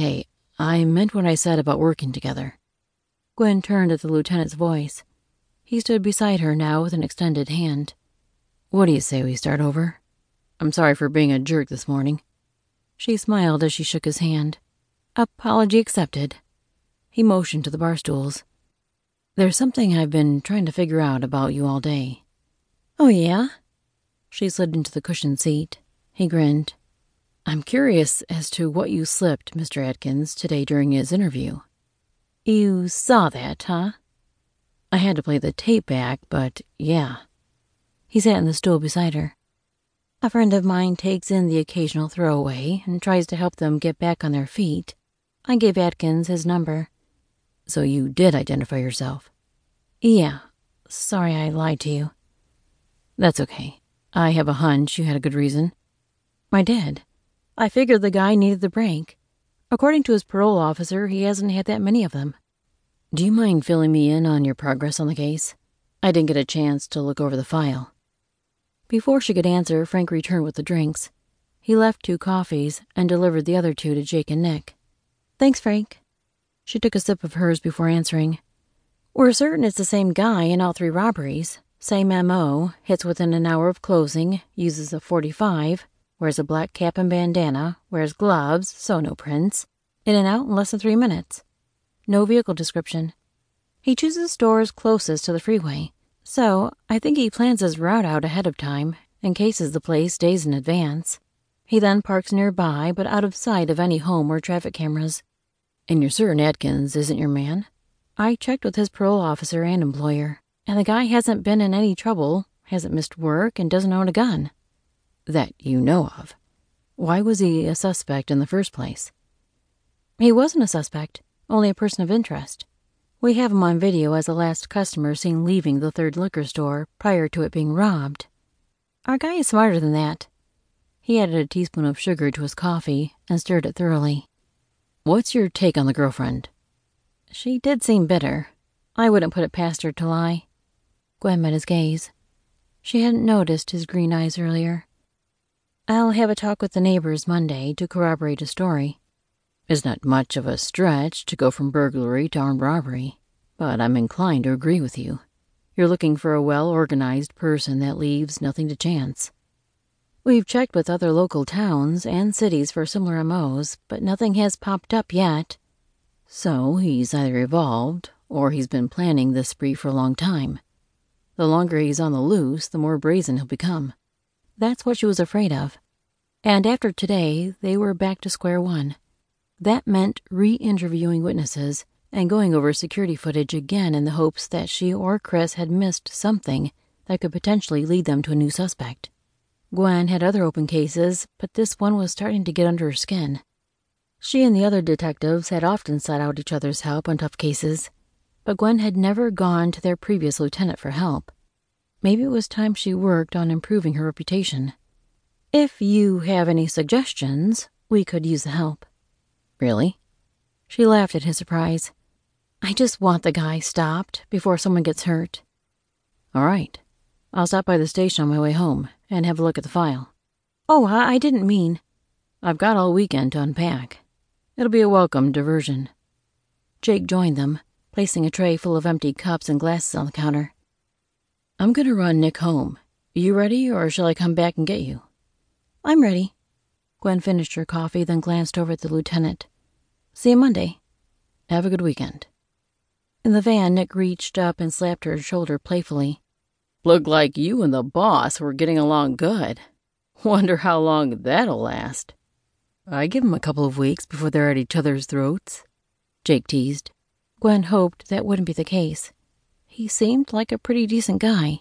Hey, I meant what I said about working together. Gwen turned at the lieutenant's voice. He stood beside her now with an extended hand. What do you say we start over? I'm sorry for being a jerk this morning. She smiled as she shook his hand. Apology accepted. He motioned to the bar stools. There's something I've been trying to figure out about you all day. Oh, yeah? She slid into the cushioned seat. He grinned. I'm curious as to what you slipped Mr. Atkins today during his interview. You saw that, huh? I had to play the tape back, but yeah. He sat in the stool beside her. A friend of mine takes in the occasional throwaway and tries to help them get back on their feet. I gave Atkins his number. So you did identify yourself? Yeah. Sorry I lied to you. That's okay. I have a hunch you had a good reason. I did. I figured the guy needed the break. According to his parole officer, he hasn't had that many of them. Do you mind filling me in on your progress on the case? I didn't get a chance to look over the file. Before she could answer, Frank returned with the drinks. He left two coffees and delivered the other two to Jake and Nick. Thanks, Frank. She took a sip of hers before answering. We're certain it's the same guy in all three robberies. Same MO, hits within an hour of closing, uses a 45, wears a black cap and bandana, wears gloves, so no prints. In and out in less than three minutes. No vehicle description. He chooses stores closest to the freeway. So, I think he plans his route out ahead of time, and cases the place days in advance. He then parks nearby, but out of sight of any home or traffic cameras. And you're certain Atkins isn't your man? I checked with his parole officer and employer, and the guy hasn't been in any trouble, hasn't missed work, and doesn't own a gun. That you know of. Why was he a suspect in the first place? He wasn't a suspect, only a person of interest. We have him on video as the last customer seen leaving the third liquor store prior to it being robbed. Our guy is smarter than that. He added a teaspoon of sugar to his coffee and stirred it thoroughly. What's your take on the girlfriend? She did seem bitter. I wouldn't put it past her to lie. Gwen met his gaze. She hadn't noticed his green eyes earlier. I'll have a talk with the neighbors Monday to corroborate a story. Is not much of a stretch to go from burglary to armed robbery, but I'm inclined to agree with you. You're looking for a well organized person that leaves nothing to chance. We've checked with other local towns and cities for similar MOs, but nothing has popped up yet. So he's either evolved or he's been planning this spree for a long time. The longer he's on the loose, the more brazen he'll become. That's what she was afraid of. And after today, they were back to square one. That meant re interviewing witnesses and going over security footage again in the hopes that she or Chris had missed something that could potentially lead them to a new suspect. Gwen had other open cases, but this one was starting to get under her skin. She and the other detectives had often sought out each other's help on tough cases, but Gwen had never gone to their previous lieutenant for help. Maybe it was time she worked on improving her reputation. If you have any suggestions, we could use the help. Really? She laughed at his surprise. I just want the guy stopped before someone gets hurt. All right. I'll stop by the station on my way home and have a look at the file. Oh, I didn't mean. I've got all weekend to unpack. It'll be a welcome diversion. Jake joined them, placing a tray full of empty cups and glasses on the counter. I'm going to run Nick home. You ready, or shall I come back and get you? I'm ready. Gwen finished her coffee, then glanced over at the lieutenant. See you Monday. Have a good weekend. In the van, Nick reached up and slapped her shoulder playfully. Look like you and the boss were getting along good. Wonder how long that'll last. I give 'em a couple of weeks before they're at each other's throats. Jake teased. Gwen hoped that wouldn't be the case. He seemed like a pretty decent guy.